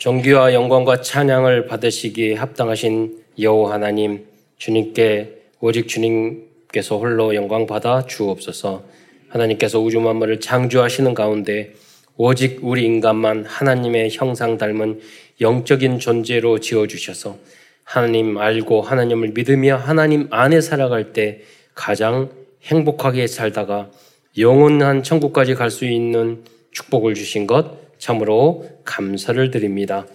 존귀와 영광과 찬양을 받으시기에 합당하신 여호와 하나님 주님께 오직 주님께서 홀로 영광 받아 주옵소서. 하나님께서 우주 만물을 창조하시는 가운데 오직 우리 인간만 하나님의 형상 닮은 영적인 존재로 지어 주셔서 하나님 알고 하나님을 믿으며 하나님 안에 살아갈 때 가장 행복하게 살다가 영원한 천국까지 갈 수 있는 축복을 주신 것 참으로 감사를 드립니다.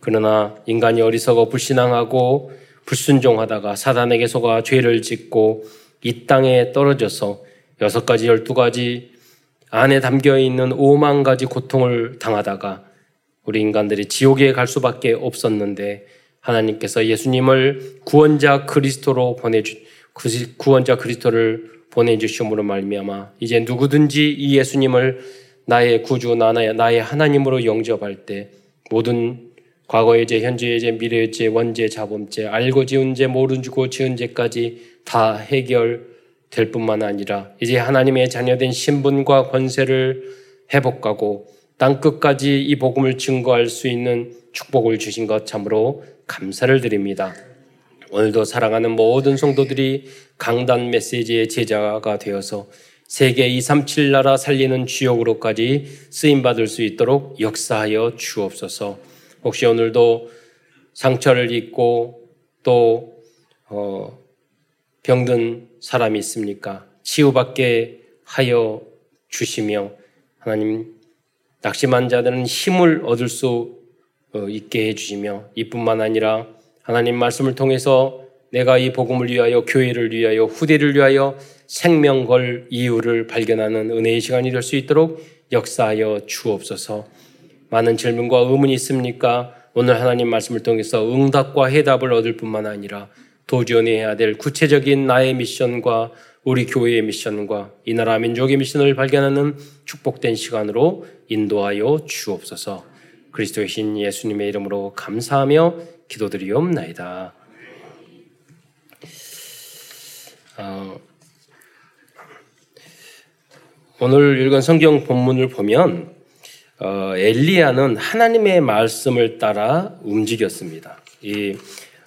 그러나 인간이 어리석어 불신앙하고 불순종하다가 사단에게 속아 죄를 짓고 이 땅에 떨어져서 여섯 가지, 열두 가지 안에 담겨 있는 오만 가지 고통을 당하다가 우리 인간들이 지옥에 갈 수밖에 없었는데 하나님께서 예수님을 구원자 그리스도로 보내주 구원자 그리스도를 보내주심으로 말미암아 이제 누구든지 이 예수님을 나의 구주, 나의, 나의 하나님으로 영접할 때 모든 과거의 죄, 현재의 죄, 미래의 죄, 원죄, 자범죄, 알고 지은 죄, 모르고 지은 죄까지 다 해결될 뿐만 아니라 이제 하나님의 자녀된 신분과 권세를 회복하고 땅 끝까지 이 복음을 증거할 수 있는 축복을 주신 것 참으로 감사를 드립니다. 오늘도 사랑하는 모든 성도들이 강단 메시지의 제자가 되어서 세계 237 나라 살리는 주역으로까지 쓰임 받을 수 있도록 역사하여 주옵소서. 혹시 오늘도 상처를 입고 또 어, 병든 사람이 있습니까? 치유받게 하여 주시며 하나님 낙심한 자들은 힘을 얻을 수 어, 있게 해주시며 이뿐만 아니라 하나님 말씀을 통해서 내가 이 복음을 위하여 교회를 위하여 후대를 위하여 생명 걸 이유를 발견하는 은혜의 시간이 될 수 있도록 역사하여 주옵소서. 많은 질문과 의문이 있습니까? 오늘 하나님 말씀을 통해서 응답과 해답을 얻을 뿐만 아니라 도전해야 될 구체적인 나의 미션과 우리 교회의 미션과 이 나라 민족의 미션을 발견하는 축복된 시간으로 인도하여 주옵소서. 그리스도의 신 예수님의 이름으로 감사하며 기도드리옵나이다. 어, 오늘 읽은 성경 본문을 보면 어, 엘리야는 하나님의 말씀을 따라 움직였습니다. 이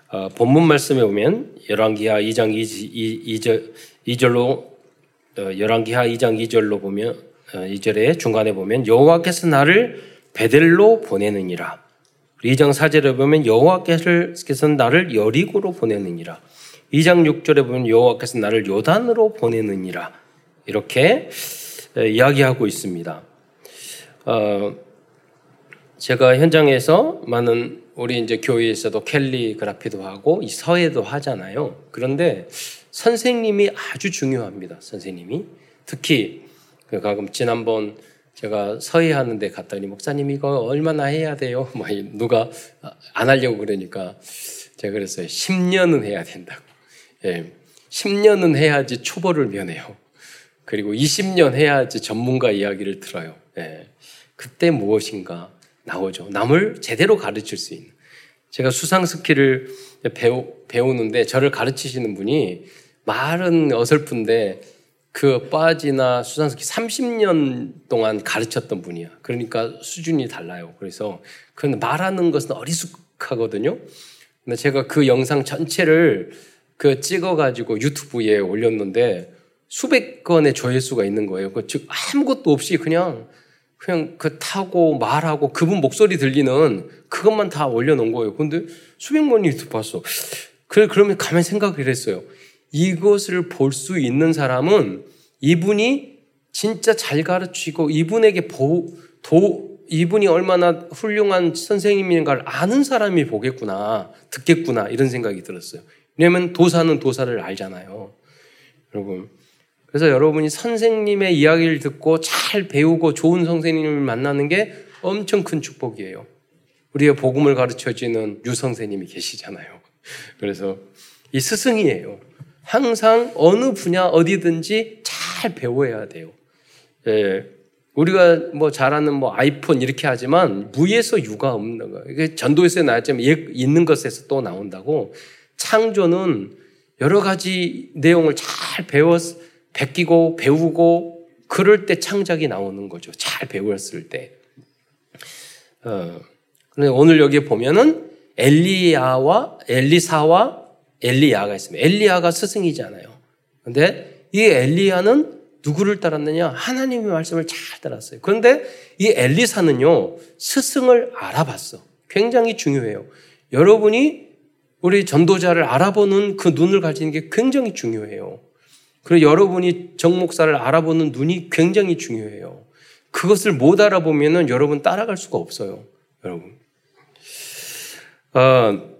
어, 본문 말씀에 보면 열왕기하 2장 2, 2절, 2절로 어, 열왕기하 2장 2절로 보면 어, 2절에 중간에 보면 여호와께서 나를 베델로 보내느니라. 2장 4절에 보면 여호와께서 나를 여리고로 보내느니라. 2장 6절에 보면 여호와께서 나를 요단으로 보내느니라. 이렇게 이야기하고 있습니다. 어, 제가 현장에서 많은 우리 이제 교회에서도 캘리그라피도 하고 이 서예도 하잖아요. 그런데 선생님이 아주 중요합니다. 선생님이 특히 그 가끔 지난번 제가 서예 하는데 갔더니 목사님 이거 얼마나 해야 돼요? 막 누가 안 하려고 그러니까 제가 그랬어요. 10년은 해야 된다고. 예. 10년은 해야지 초보를 면해요. 그리고 20년 해야지 전문가 이야기를 들어요. 예. 그때 무엇인가 나오죠. 남을 제대로 가르칠 수 있는. 제가 수상 스킬을 배우, 배우는데 저를 가르치시는 분이 말은 어설픈데 그 빠지나 수상 스키를 30년 동안 가르쳤던 분이야. 그러니까 수준이 달라요. 그래서 그 말하는 것은 어리숙하거든요. 근데 제가 그 영상 전체를 그 찍어가지고 유튜브에 올렸는데 수백 건의 조회수가 있는 거예요. 그즉 아무것도 없이 그냥 그냥 그 타고 말하고 그분 목소리 들리는 그것만 다 올려놓은 거예요. 근데 수백만 유튜브 봤어. 그래 그러면 가만 생각을 했어요. 이것을 볼 수 있는 사람은 이분이 진짜 잘 가르치고 이분에게 보, 도, 이분이 얼마나 훌륭한 선생님인가를 아는 사람이 보겠구나, 듣겠구나, 이런 생각이 들었어요. 왜냐면 도사는 도사를 알잖아요. 여러분. 그래서 여러분이 선생님의 이야기를 듣고 잘 배우고 좋은 선생님을 만나는 게 엄청 큰 축복이에요. 우리의 복음을 가르쳐 주는 유 선생님이 계시잖아요. 그래서 이 스승이에요. 항상 어느 분야 어디든지 잘 배워야 돼요. 예. 우리가 뭐 잘하는 뭐 아이폰 이렇게 하지만 무에서 유가 없는 거예요. 이게 전도에서 나왔지만 있는 것에서 또 나온다고 창조는 여러 가지 내용을 잘 배웠, 베끼고 배우고 그럴 때 창작이 나오는 거죠. 잘 배웠을 때. 어, 그런데 오늘 여기에 보면은 엘리야와 엘리사와 엘리야가 있습니다. 엘리야가 스승이잖아요. 근데 이 엘리야는 누구를 따랐느냐? 하나님의 말씀을 잘 따랐어요. 그런데 이 엘리사는요, 스승을 알아봤어. 굉장히 중요해요. 여러분이 우리 전도자를 알아보는 그 눈을 가지는 게 굉장히 중요해요. 그리고 여러분이 정 목사를 알아보는 눈이 굉장히 중요해요. 그것을 못 알아보면은 여러분 따라갈 수가 없어요. 여러분. 어,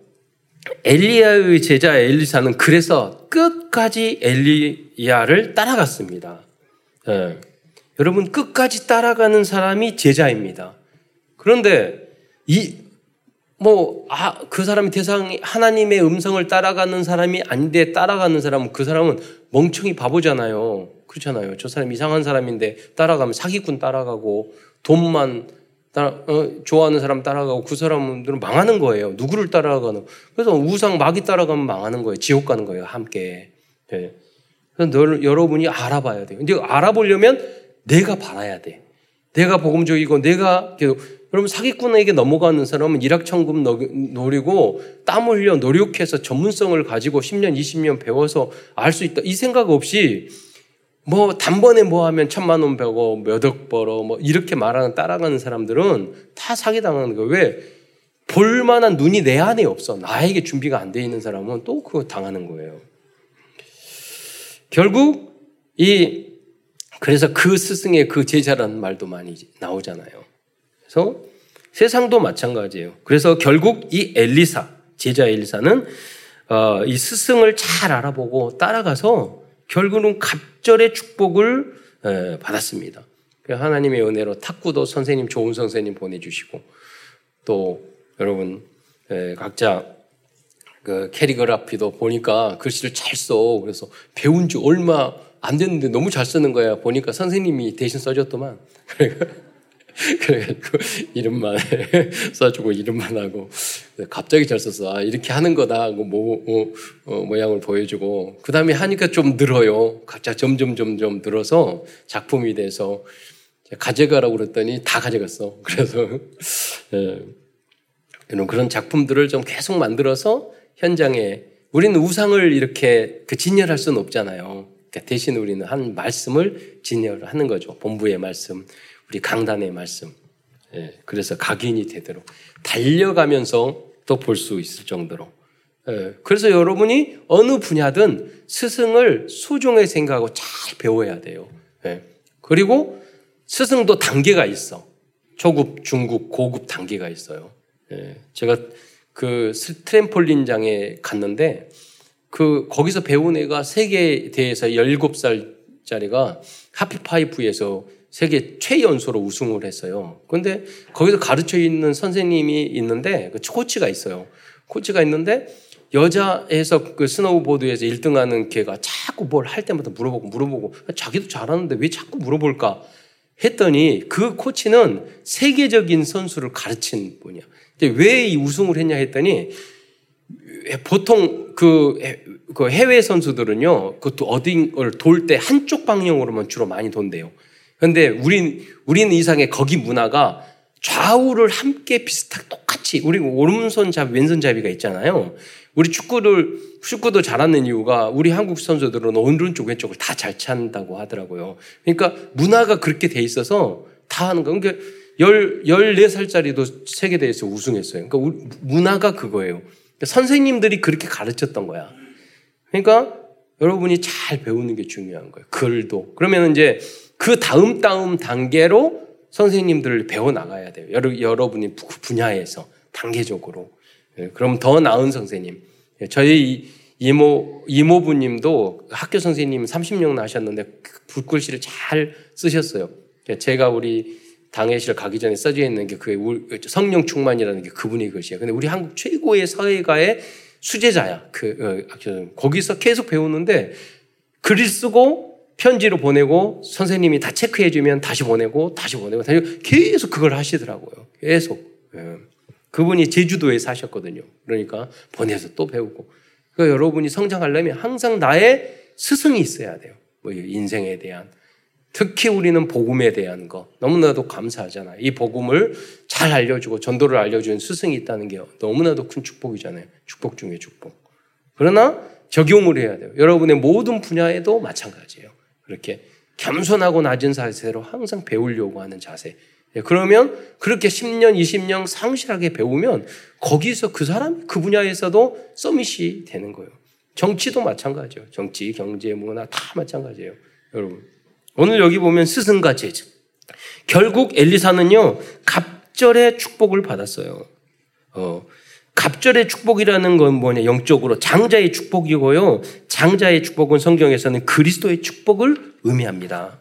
엘리야의 제자 엘리사는 그래서 끝까지 엘리야를 따라갔습니다. 예. 여러분 끝까지 따라가는 사람이 제자입니다. 그런데 이 뭐, 아, 그 사람이 대상, 하나님의 음성을 따라가는 사람이 아닌데 따라가는 사람은 그 사람은 멍청이 바보잖아요. 그렇잖아요. 저 사람 이상한 사람인데 따라가면 사기꾼 따라가고 돈만 따라, 어, 좋아하는 사람 따라가고 그 사람들은 망하는 거예요. 누구를 따라가는. 그래서 우상 마귀 따라가면 망하는 거예요. 지옥 가는 거예요. 함께. 네. 그래서 너, 여러분이 알아봐야 돼요. 근데 알아보려면 내가 바라야 돼. 내가 복음적이고 내가 여러분 사기꾼에게 넘어가는 사람은 일확천금 노리고 땀 흘려 노력해서 전문성을 가지고 10년, 20년 배워서 알 수 있다. 이 생각 없이 뭐 단번에 뭐 하면 천만 원 벌고 몇 억 벌어 뭐 이렇게 말하는 따라가는 사람들은 다 사기 당하는 거예요. 왜? 볼 만한 눈이 내 안에 없어. 나에게 준비가 안 돼 있는 사람은 또 그거 당하는 거예요. 결국 이 그래서 그 스승의 그 제자라는 말도 많이 나오잖아요. 그래서 세상도 마찬가지예요. 그래서 결국 이 엘리사 제자 엘리사는 어, 이 스승을 잘 알아보고 따라가서 결국은 갑절의 축복을 받았습니다. 그 하나님의 은혜로 탁구도 선생님 좋은 선생님 보내주시고 또 여러분 각자 그 캐리그라피도 보니까 글씨를 잘 써. 그래서 배운 지 얼마 안 됐는데 너무 잘 쓰는 거야. 보니까 선생님이 대신 써줬더만. 그래가지고 이름만 써주고 이름만 하고 갑자기 잘 썼어. 아, 이렇게 하는 거다 하고 모, 모, 어, 모양을 보여주고 그 다음에 하니까 좀 늘어요. 각자 점점 점점 늘어서 작품이 돼서 가져가라고 그랬더니 다 가져갔어. 그래서 예, 그런 작품들을 좀 계속 만들어서 현장에 우리는 우상을 이렇게 그 진열할 수는 없잖아요. 그러니까 대신 우리는 한 말씀을 진열하는 거죠. 본부의 말씀. 우리 강단의 말씀. 예, 그래서 각인이 되도록 달려가면서 또 볼 수 있을 정도로. 예, 그래서 여러분이 어느 분야든 스승을 소중하게 생각하고 잘 배워야 돼요. 예, 그리고 스승도 단계가 있어. 초급, 중급, 고급 단계가 있어요. 예, 제가 그 트램폴린장에 갔는데 그 거기서 배운 애가 세계에 대해서 17살짜리가 하프파이프에서 세계 최연소로 우승을 했어요. 그런데 거기서 가르쳐 있는 선생님이 있는데 그 코치가 있어요. 코치가 있는데 여자에서 그 스노우보드에서 1등하는 걔가 자꾸 뭘 할 때마다 물어보고 물어보고 자기도 잘하는데 왜 자꾸 물어볼까 했더니 그 코치는 세계적인 선수를 가르친 분이야. 왜이 우승을 했냐 했더니 보통 그, 그 해외 선수들은요, 그것도 어딘 걸 돌 때 한쪽 방향으로만 주로 많이 돈대요. 그런데 우린, 우리는 이상의 거기 문화가 좌우를 함께 비슷하게 똑같이, 우리 오른손 잡, 왼손 잡이가 있잖아요. 우리 축구를, 축구도 잘하는 이유가 우리 한국 선수들은 오른쪽, 왼쪽을 다 잘 찬다고 하더라고요. 그러니까 문화가 그렇게 돼 있어서 다 하는 거. 그러니까 열, 14살짜리도 세계대회에서 우승했어요. 그러니까 문화가 그거예요. 그러니까 선생님들이 그렇게 가르쳤던 거야. 그러니까 여러분이 잘 배우는 게 중요한 거예요. 글도. 그러면 이제 그 다음 다음 단계로 선생님들을 배워 나가야 돼요. 여러, 여러분이 그 분야에서 단계적으로. 예, 그럼 더 나은 선생님. 예, 저희 이모, 이모부님도 학교 선생님 30년 하셨는데 붓글씨를 잘 쓰셨어요. 예, 제가 우리 당회실 가기 전에 써져 있는 게 그 성령 충만이라는 게 그분의 것이에요. 근데 우리 한국 최고의 사회가의 수제자야. 그 어, 거기서 계속 배우는데 글을 쓰고 편지로 보내고 선생님이 다 체크해주면 다시 보내고 다시 보내고 다시 계속 그걸 하시더라고요. 계속. 예. 그분이 제주도에 사셨거든요. 그러니까 보내서 또 배우고. 그러니까 여러분이 성장하려면 항상 나의 스승이 있어야 돼요. 뭐 인생에 대한 특히 우리는 복음에 대한 거 너무나도 감사하잖아요. 이 복음을 잘 알려주고 전도를 알려주는 스승이 있다는 게 너무나도 큰 축복이잖아요. 축복 중에 축복. 그러나 적용을 해야 돼요. 여러분의 모든 분야에도 마찬가지예요. 그렇게 겸손하고 낮은 자세로 항상 배우려고 하는 자세. 예, 그러면 그렇게 10년, 20년 상실하게 배우면 거기서 그 사람, 그 분야에서도 서밋이 되는 거예요. 정치도 마찬가지예요. 정치, 경제, 문화 다 마찬가지예요. 여러분. 오늘 여기 보면 스승과 제자. 결국 엘리사는요, 갑절의 축복을 받았어요. 어, 갑절의 축복이라는 건 뭐냐, 영적으로 장자의 축복이고요. 장자의 축복은 성경에서는 그리스도의 축복을 의미합니다.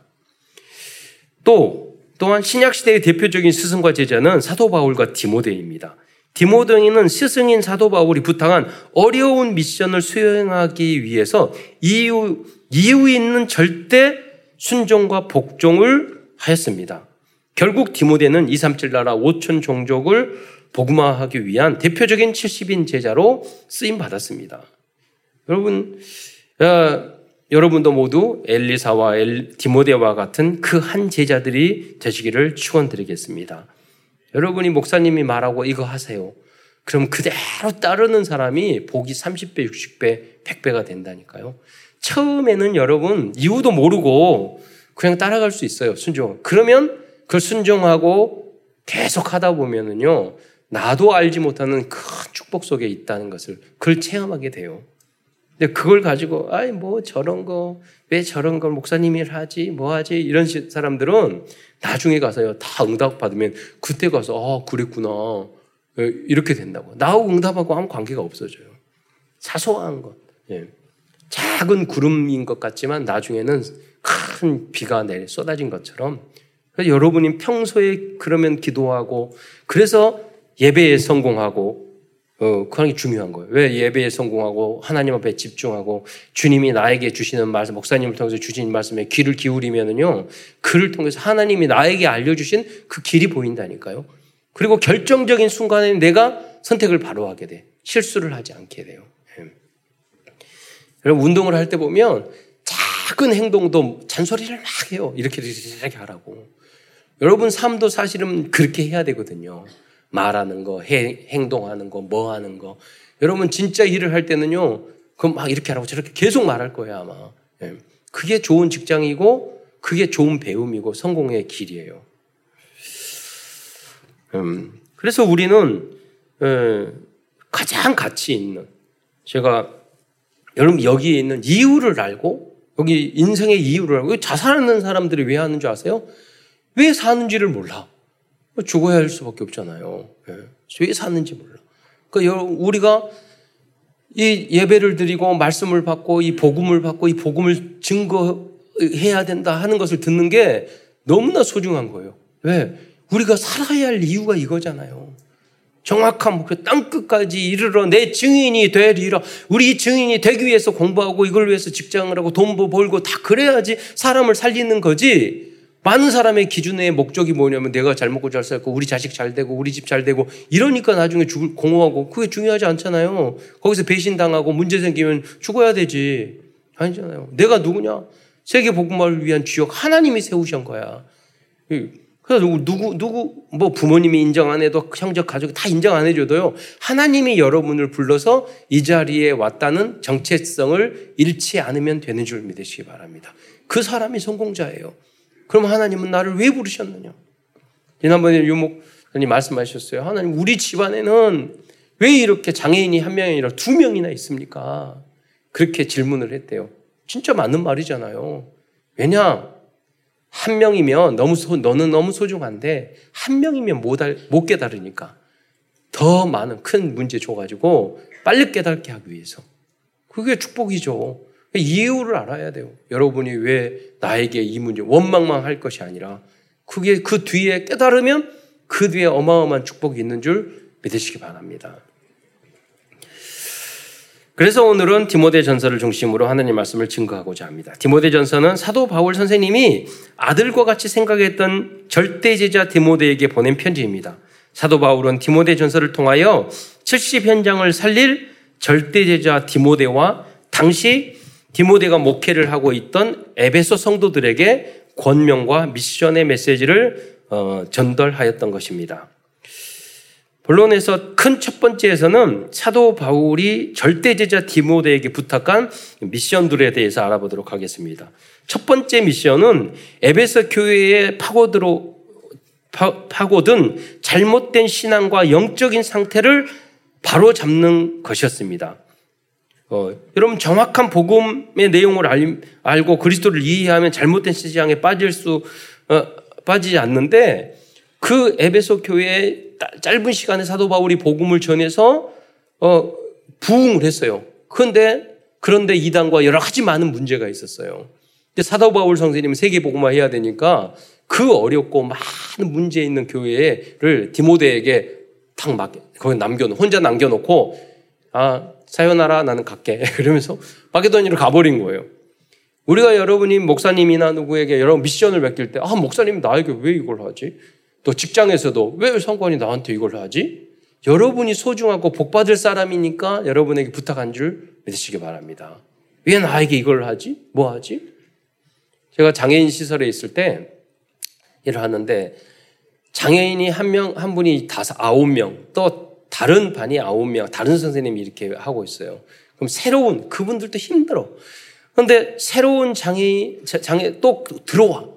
또, 또한 신약 시대의 대표적인 스승과 제자는 사도 바울과 디모데입니다. 디모데는 스승인 사도 바울이 부탁한 어려운 미션을 수행하기 위해서 이유, 이유 있는 절대 순종과 복종을 하였습니다. 결국 디모데는 237 나라 5천 종족을 복음화하기 위한 대표적인 70인 제자로 쓰임 받았습니다. 여러분, 어, 여러분도 모두 엘리사와 엘, 디모데와 같은 그 한 제자들이 되시기를 축원드리겠습니다. 여러분이 목사님이 말하고 이거 하세요. 그럼 그대로 따르는 사람이 복이 30배, 60배, 100배가 된다니까요. 처음에는 여러분 이유도 모르고 그냥 따라갈 수 있어요. 순종. 그러면 그 순종하고 계속 하다 보면은요. 나도 알지 못하는 큰 축복 속에 있다는 것을 그걸 체험하게 돼요. 근데 그걸 가지고 아이 뭐 저런 거 왜 저런 걸 목사님이 하지 뭐 하지? 이런 사람들은 나중에 가서요 다 응답 받으면 그때 가서 아 그랬구나. 이렇게 된다고. 나하고 응답하고 아무 관계가 없어져요. 사소한 것. 예. 작은 구름인 것 같지만 나중에는 큰 비가 내 쏟아진 것처럼. 여러분이 평소에 그러면 기도하고 그래서 예배에 성공하고 어, 그런 게 중요한 거예요. 왜 예배에 성공하고 하나님 앞에 집중하고 주님이 나에게 주시는 말씀, 목사님을 통해서 주신 말씀에 귀를 기울이면은요, 그를 통해서 하나님이 나에게 알려주신 그 길이 보인다니까요. 그리고 결정적인 순간에 내가 선택을 바로 하게 돼. 실수를 하지 않게 돼요. 예. 여러분, 운동을 할 때 보면 작은 행동도 잔소리를 막 해요. 이렇게 이렇게 하라고. 여러분 삶도 사실은 그렇게 해야 되거든요. 말하는 거, 해, 행동하는 거, 뭐 하는 거. 여러분 진짜 일을 할 때는요, 그럼 막 이렇게 하라고 저렇게 계속 말할 거예요, 아마. 예. 그게 좋은 직장이고, 그게 좋은 배움이고, 성공의 길이에요. 음, 그래서 우리는, 예, 가장 가치 있는, 제가, 여러분 여기에 있는 이유를 알고, 여기 인생의 이유를 알고, 자살하는 사람들이 왜 하는 줄 아세요? 왜 사는지를 몰라. 죽어야 할 수밖에 없잖아요. 예. 왜 사는지 몰라. 그러니까 우리가 이 예배를 드리고 말씀을 받고 이 복음을 받고 이 복음을 증거해야 된다 하는 것을 듣는 게 너무나 소중한 거예요. 왜? 우리가 살아야 할 이유가 이거잖아요. 정확한 목표, 땅끝까지 이르러 내 증인이 되리라. 우리 증인이 되기 위해서 공부하고 이걸 위해서 직장을 하고 돈 벌고 다 그래야지 사람을 살리는 거지. 많은 사람의 기준의 목적이 뭐냐면 내가 잘 먹고 잘 살고 우리 자식 잘 되고 우리 집 잘 되고 이러니까 나중에 죽을 공허하고 그게 중요하지 않잖아요. 거기서 배신당하고 문제 생기면 죽어야 되지. 아니잖아요. 내가 누구냐? 세계 복음화를 위한 주역 하나님이 세우신 거야. 그래서 누구 누구 뭐 부모님이 인정 안 해도 형제 가족이 다 인정 안 해줘도요. 하나님이 여러분을 불러서 이 자리에 왔다는 정체성을 잃지 않으면 되는 줄 믿으시기 바랍니다. 그 사람이 성공자예요. 그럼 하나님은 나를 왜 부르셨느냐? 지난번에 유목사님 말씀하셨어요. 하나님, 우리 집안에는 왜 이렇게 장애인이 한 명이 아니라 두 명이나 있습니까? 그렇게 질문을 했대요. 진짜 맞는 말이잖아요. 왜냐? 한 명이면 너무 소, 너는 너무 소중한데 한 명이면 못, 알, 못 깨달으니까 더 많은 큰 문제 줘가지고 빨리 깨닫게 하기 위해서. 그게 축복이죠. 이유를 알아야 돼요. 여러분이 왜 나에게 이 문제 원망만 할 것이 아니라 그게 그 뒤에 깨달으면 그 뒤에 어마어마한 축복이 있는 줄 믿으시기 바랍니다. 그래서 오늘은 디모데 전서를 중심으로 하나님 말씀을 증거하고자 합니다. 디모데 전서는 사도 바울 선생님이 아들과 같이 생각했던 절대 제자 디모데에게 보낸 편지입니다. 사도 바울은 디모데 전서를 통하여 70 현장을 살릴 절대 제자 디모데와 당시 디모데가 목회를 하고 있던 에베소 성도들에게 권명과 미션의 메시지를 어, 전달하였던 것입니다. 본론에서 큰 첫 번째에서는 사도 바울이 절대 제자 디모데에게 부탁한 미션들에 대해서 알아보도록 하겠습니다. 첫 번째 미션은 에베소 교회에 파고들어 파고든 잘못된 신앙과 영적인 상태를 바로 잡는 것이었습니다. 어, 여러분 정확한 복음의 내용을 알, 알고 그리스도를 이해하면 잘못된 시장에 빠질 수 어, 빠지지 않는데 그 에베소 교회에 짧은 시간에 사도 바울이 복음을 전해서 어, 부흥을 했어요. 그런데 그런데 이단과 여러 가지 많은 문제가 있었어요. 근데 사도 바울 선생님은 세계 복음화 해야 되니까 그 어렵고 많은 문제 있는 교회를 디모데에게 탁 맡, 거기 남겨, 혼자 남겨놓고, 아, 사요나라 나는 갈게. 그러면서 마케도니로 가버린 거예요. 우리가 여러분이 목사님이나 누구에게 여러 미션을 맡길 때, 아, 목사님 나에게 왜 이걸 하지? 또 직장에서도 왜 상관이 나한테 이걸 하지? 여러분이 소중하고 복받을 사람이니까 여러분에게 부탁한 줄 믿으시기 바랍니다. 왜 나에게 이걸 하지? 뭐 하지? 제가 장애인 시설에 있을 때 일을 하는데 장애인이 한 명, 한 분이 다섯, 아홉 명, 또 다른 반이 아홉 명, 다른 선생님이 이렇게 하고 있어요. 그럼 새로운, 그분들도 힘들어. 그런데 새로운 장애, 장애 또 들어와.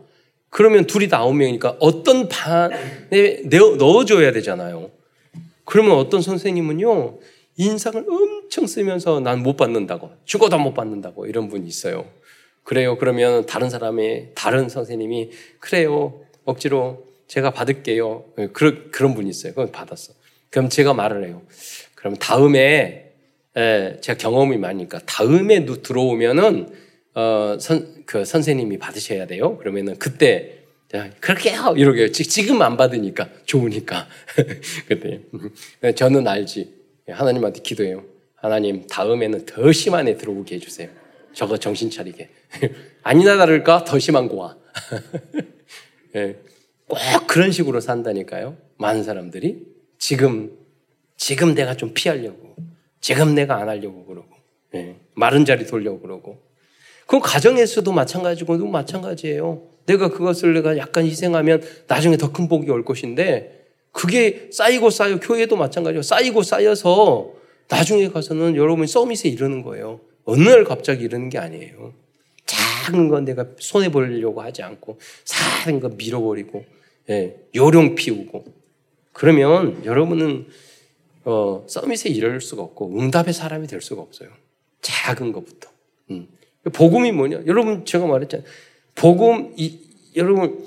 그러면 둘이 다 아홉 명이니까 어떤 반에 넣어줘야 되잖아요. 그러면 어떤 선생님은요, 인상을 엄청 쓰면서 난 못 받는다고, 죽어도 못 받는다고 이런 분이 있어요. 그래요. 그러면 다른 사람의, 다른 선생님이, 그래요. 억지로 제가 받을게요. 그런, 그런 분이 있어요. 그건 받았어. 그럼 제가 말을 해요. 그럼 다음에, 에, 제가 경험이 많으니까 다음에 들어오면은, 어, 선, 그 선생님이 받으셔야 돼요. 그러면은 그때, 그렇게 해요. 이러게 지금 안 받으니까 좋으니까. 그때 저는 알지. 하나님한테 기도해요. 하나님 다음에는 더 심한 애 들어오게 해주세요. 저거 정신 차리게. 아니나 다를까 더 심한 거 와. 예. 꼭 그런 식으로 산다니까요. 많은 사람들이 지금 지금 내가 좀 피하려고, 지금 내가 안 하려고 그러고, 예. 마른 자리 돌려고 그러고. 그 가정에서도 마찬가지고 도 마찬가지예요. 내가 그것을 내가 약간 희생하면 나중에 더 큰 복이 올 것인데 그게 쌓이고 쌓여 교회도 마찬가지고 쌓이고 쌓여서 나중에 가서는 여러분이 서밋에 이르는 거예요. 어느 날 갑자기 이르는 게 아니에요. 작은 건 내가 손해 보려고 하지 않고 작은 거 밀어버리고 예, 요령 피우고 그러면 여러분은 어, 서밋에 이를 수가 없고 응답의 사람이 될 수가 없어요. 작은 것부터. 음. 복음이 뭐냐? 여러분 제가 말했잖아요. 복음 이, 여러분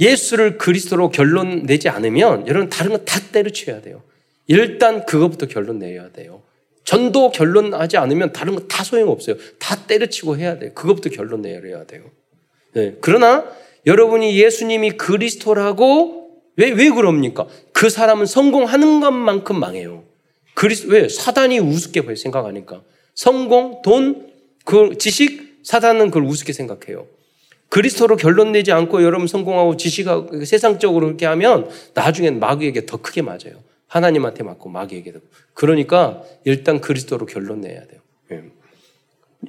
예수를 그리스도로 결론 내지 않으면 여러분 다른 거 다 때려쳐야 돼요. 일단 그것부터 결론 내야 돼요. 전도 결론하지 않으면 다른 거 다 소용없어요. 다 때려치고 해야 돼요. 그것부터 결론 내야 돼요. 네. 그러나 여러분이 예수님이 그리스도라고 왜, 왜 그럽니까? 그 사람은 성공하는 것만큼 망해요. 그리스, 왜? 사단이 우습게 생각하니까. 성공, 돈, 그 지식, 사단은 그걸 우습게 생각해요. 그리스도로 결론 내지 않고 여러분 성공하고 지식하고 세상적으로 그렇게 하면 나중엔 마귀에게 더 크게 맞아요. 하나님한테 맞고 마귀에게도. 그러니까 일단 그리스도로 결론 내야 돼요. 예.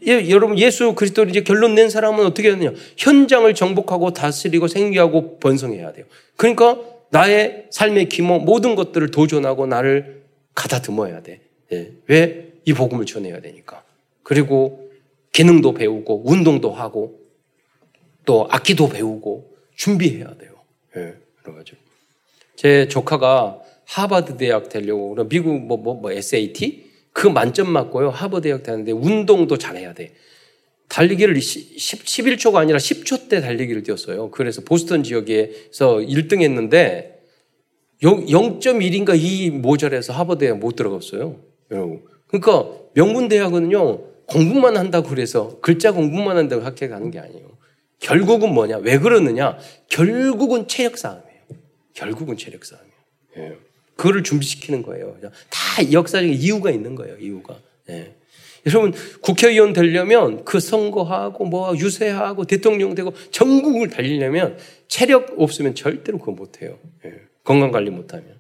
예, 여러분 예수 그리스도로 이제 결론 낸 사람은 어떻게 하느냐? 현장을 정복하고 다스리고 생기하고 번성해야 돼요. 그러니까 나의 삶의 기모 모든 것들을 도전하고 나를 가다듬어야 돼. 예. 왜이 복음을 전해야 되니까. 그리고 기능도 배우고 운동도 하고 또 악기도 배우고 준비해야 돼요. 예, 여러 가지. 제 조카가 하버드 대학 되려고 미국 뭐, 뭐, 뭐 SAT 그 만점 맞고요. 하버드 대학 되는데 운동도 잘해야 돼. 달리기를 10, 11초가 아니라 10초 때 달리기를 뛰었어요. 그래서 보스턴 지역에서 1등 했는데 0.1인가 2 모자라서 하버드에 못 들어갔어요. 여러분. 그러니까 명문 대학은요. 공부만 한다고 그래서 글자 공부만 한다고 학교 가는 게 아니에요. 결국은 뭐냐? 왜 그러느냐? 결국은 체력 싸움이에요. 결국은 체력 싸움이에요. 예. 그거를 준비시키는 거예요. 다 역사적인 이유가 있는 거예요. 이유가. 예. 여러분 국회의원 되려면 그 선거하고 뭐 유세하고 대통령 되고 전국을 달리려면 체력 없으면 절대로 그거 못해요. 예. 건강 관리 못하면.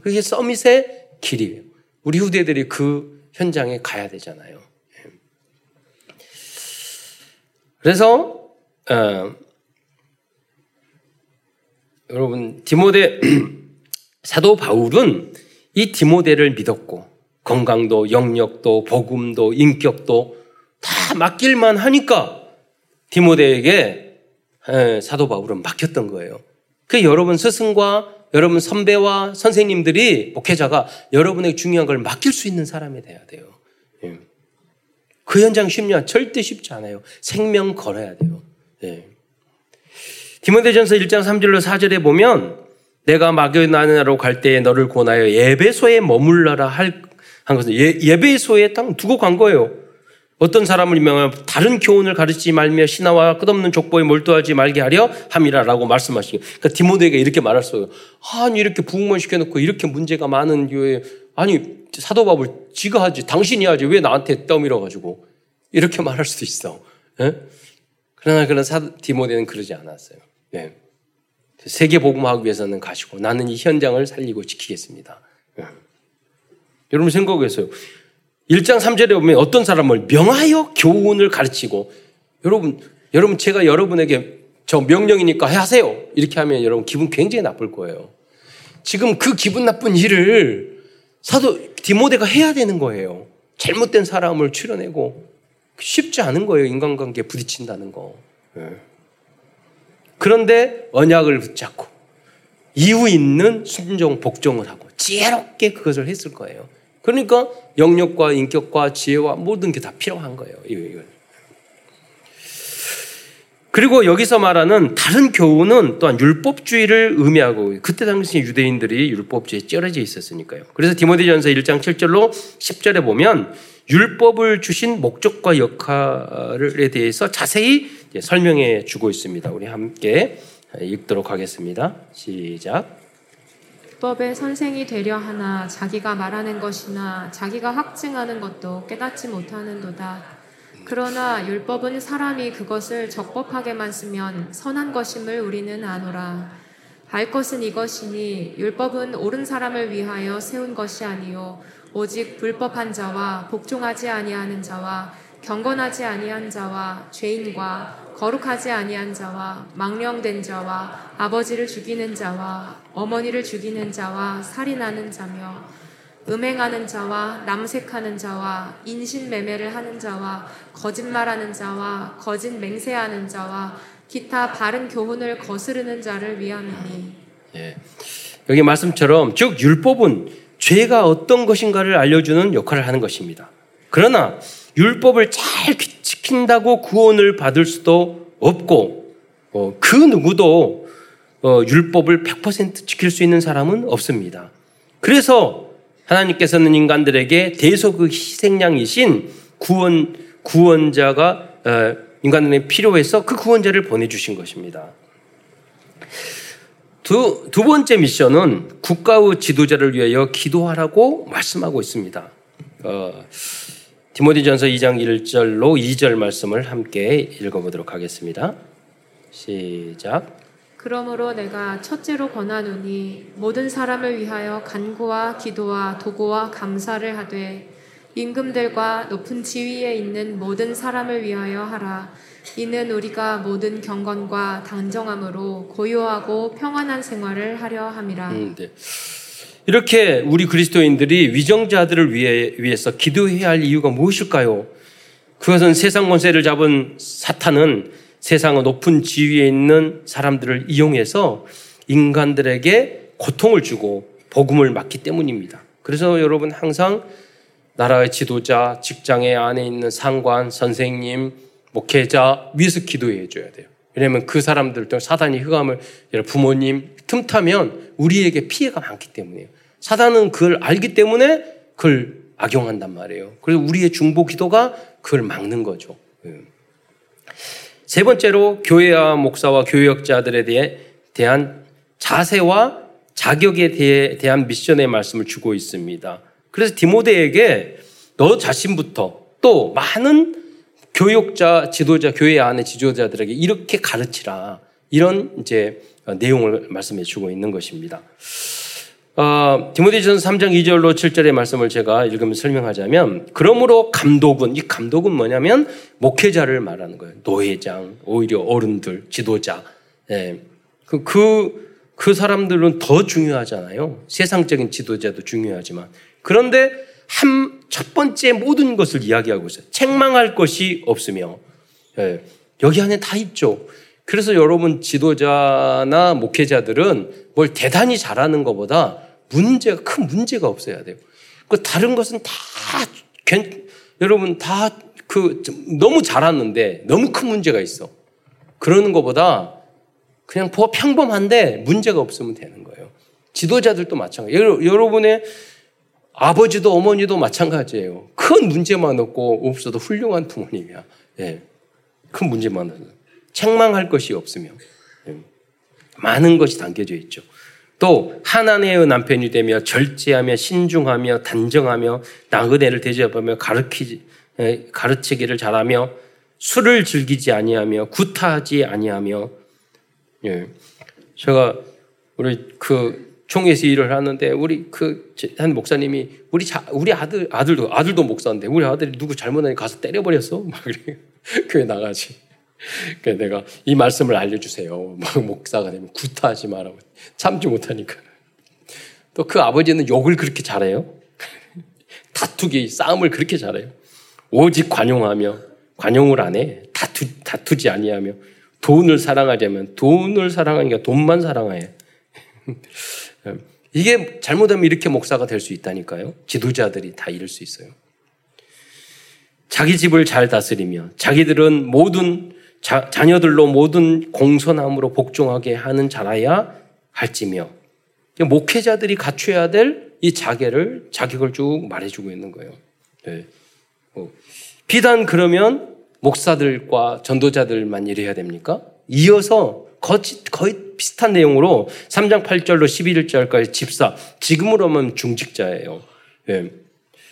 그게 서밋의 길이에요. 우리 후대들이 그 현장에 가야 되잖아요. 예. 그래서 어, 여러분 디모데 사도 바울은 이 디모데를 믿었고 건강도 영역도 복음도 인격도 다 맡길만 하니까 디모데에게 사도 바울은 맡겼던 거예요. 그 여러분 스승과 여러분 선배와 선생님들이 목회자가 여러분에게 중요한 걸 맡길 수 있는 사람이 돼야 돼요. 예. 그 현장 쉽냐? 절대 쉽지 않아요. 생명 걸어야 돼요. 예. 디모데전서 1장 3절로 4절에 보면 내가 마게나나로 갈 때에 너를 권하여 예배소에 머물러라 할, 한 것은 예, 배소에 딱 두고 간 거예요. 어떤 사람을 명하여 다른 교훈을 가르치지 말며 신하와 끝없는 족보에 몰두하지 말게 하려 함이라라고 말씀하시고 그러니까 디모데에게 이렇게 말했어요. 아니 이렇게 부흥만 시켜놓고 이렇게 문제가 많은 교회 아니 사도 바울 지가 하지 당신이 하지 왜 나한테 떠밀어 가지고 이렇게 말할 수도 있어. 예? 그러나 그런 사, 디모데는 그러지 않았어요. 예. 세계 복음하기 위해서는 가시고 나는 이 현장을 살리고 지키겠습니다. 예. 여러분 생각해서요. 1장 3절에 보면 어떤 사람을 명하여 교훈을 가르치고 여러분 여러분 제가 여러분에게 저 명령이니까 하세요. 이렇게 하면 여러분 기분 굉장히 나쁠 거예요. 지금 그 기분 나쁜 일을 사도 디모데가 해야 되는 거예요. 잘못된 사람을 출연내고 쉽지 않은 거예요. 인간관계에 부딪힌다는 거. 예. 그런데 언약을 붙잡고 이유 있는 순종 복종을 하고 지혜롭게 그것을 했을 거예요. 그러니까 영역과 인격과 지혜와 모든 게 다 필요한 거예요. 이건. 그리고 여기서 말하는 다른 교훈은 또한 율법주의를 의미하고 그때 당시 유대인들이 율법주의에 쩔어져 있었으니까요. 그래서 디모데전서 1장 7절로 10절에 보면 율법을 주신 목적과 역할에 대해서 자세히 설명해 주고 있습니다. 우리 함께 읽도록 하겠습니다. 시작. 율법의 선생이 되려 하나 자기가 말하는 것이나 자기가 확증하는 것도 깨닫지 못하는도다. 그러나 율법은 사람이 그것을 적법하게만 쓰면 선한 것임을 우리는 아노라. 알 것은 이것이니 율법은 옳은 사람을 위하여 세운 것이 아니요 오직 불법한 자와 복종하지 아니하는 자와 경건하지 아니한 자와 죄인과 거룩하지 아니한 자와 망령된 자와 아버지를 죽이는 자와 어머니를 죽이는 자와 살인하는 자며 음행하는 자와 남색하는 자와 인신매매를 하는 자와 거짓말하는 자와 거짓 맹세하는 자와 기타 바른 교훈을 거스르는 자를 위함이니. 예. 여기 말씀처럼 즉 율법은 죄가 어떤 것인가를 알려주는 역할을 하는 것입니다. 그러나 율법을 잘 지킨다고 구원을 받을 수도 없고 어, 그 누구도 어, 율법을 100% 지킬 수 있는 사람은 없습니다. 그래서 하나님께서는 인간들에게 대속의 희생양이신 구원 구원자가 어, 인간들에 필요해서 그 구원자를 보내주신 것입니다. 두, 두 번째 미션은 국가의 지도자를 위하여 기도하라고 말씀하고 있습니다. 어, 디모디전서 2장 1절로 2절 말씀을 함께 읽어보도록 하겠습니다. 시작. 그러므로 내가 첫째로 권하노니 모든 사람을 위하여 간구와 기도와 도구와 감사를 하되 임금들과 높은 지위에 있는 모든 사람을 위하여 하라. 이는 우리가 모든 경건과 당정함으로 고요하고 평안한 생활을 하려 함이라. 음, 네. 이렇게 우리 그리스도인들이 위정자들을 위해, 위해서 기도해야 할 이유가 무엇일까요? 그것은 세상 권세를 잡은 사탄은 세상의 높은 지위에 있는 사람들을 이용해서 인간들에게 고통을 주고 복음을 막기 때문입니다. 그래서 여러분 항상 나라의 지도자, 직장의 안에 있는 상관, 선생님, 목회자 위해서 기도해 줘야 돼요. 왜냐하면 그 사람들도 사단이 흑암을 부모님 틈타면 우리에게 피해가 많기 때문에요. 사단은 그걸 알기 때문에 그걸 악용한단 말이에요. 그래서 우리의 중보 기도가 그걸 막는 거죠. 예. 세 번째로 교회와 목사와 교역자들에 대해 대한 자세와 자격에 대해 대한 미션의 말씀을 주고 있습니다. 그래서 디모데에게 너 자신부터 또 많은 교육자, 지도자, 교회 안의 지도자들에게 이렇게 가르치라. 이런 이제 내용을 말씀해 주고 있는 것입니다. 어, 디모데전서 3장 2절로 7절의 말씀을 제가 읽으면서 설명하자면 그러므로 감독은 이 감독은 뭐냐면 목회자를 말하는 거예요. 노회장, 오히려 어른들, 지도자. 예. 그, 그, 그 사람들은 더 중요하잖아요. 세상적인 지도자도 중요하지만. 그런데 한, 첫 번째 모든 것을 이야기하고 있어요. 책망할 것이 없으며. 예, 여기 안에 다 있죠. 그래서 여러분 지도자나 목회자들은 뭘 대단히 잘하는 것보다 문제가, 큰 문제가 없어야 돼요. 그 다른 것은 다, 여러분 다 그, 너무 잘하는데 너무 큰 문제가 있어. 그러는 것보다 그냥 평범한데 문제가 없으면 되는 거예요. 지도자들도 마찬가지. 여러분의 아버지도 어머니도 마찬가지예요. 큰 문제만 없고 없어도 훌륭한 부모님이야. 예. 큰 문제만 없어. 책망할 것이 없으며 예. 많은 것이 담겨져 있죠. 또 하나님의 남편이 되며 절제하며 신중하며 단정하며 나그네를 대접하며 가르치지 예, 가르치기를 잘하며 술을 즐기지 아니하며 구타하지 아니하며 예. 제가 우리 그 총회에서 일을 하는데 우리 그 한 목사님이 우리 자, 우리 아들 아들도 아들도 목사인데 우리 아들이 누구 잘못하니 가서 때려버렸어 막 그래 교회 나가지. 그 내가 이 말씀을 알려주세요. 막 목사가 되면 구타하지 말라고 참지 못하니까. 또 그 아버지는 욕을 그렇게 잘해요. 다투기 싸움을 그렇게 잘해요. 오직 관용하며 관용을 안 해. 다투 다투지 아니하며 돈을 사랑하자면 돈을 사랑하니까 돈만 사랑해. 이게 잘못하면 이렇게 목사가 될 수 있다니까요. 지도자들이 다 이럴 수 있어요. 자기 집을 잘 다스리며 자기들은 모든 자, 자녀들로 모든 공손함으로 복종하게 하는 자라야 할지며 목회자들이 갖춰야 될 이 자계를 자격을 쭉 말해주고 있는 거예요. 네. 뭐, 비단 그러면 목사들과 전도자들만 이래야 됩니까? 이어서 거의, 비슷한 내용으로 3장 8절로 11절까지 집사, 지금으로 하면 중직자예요. 예.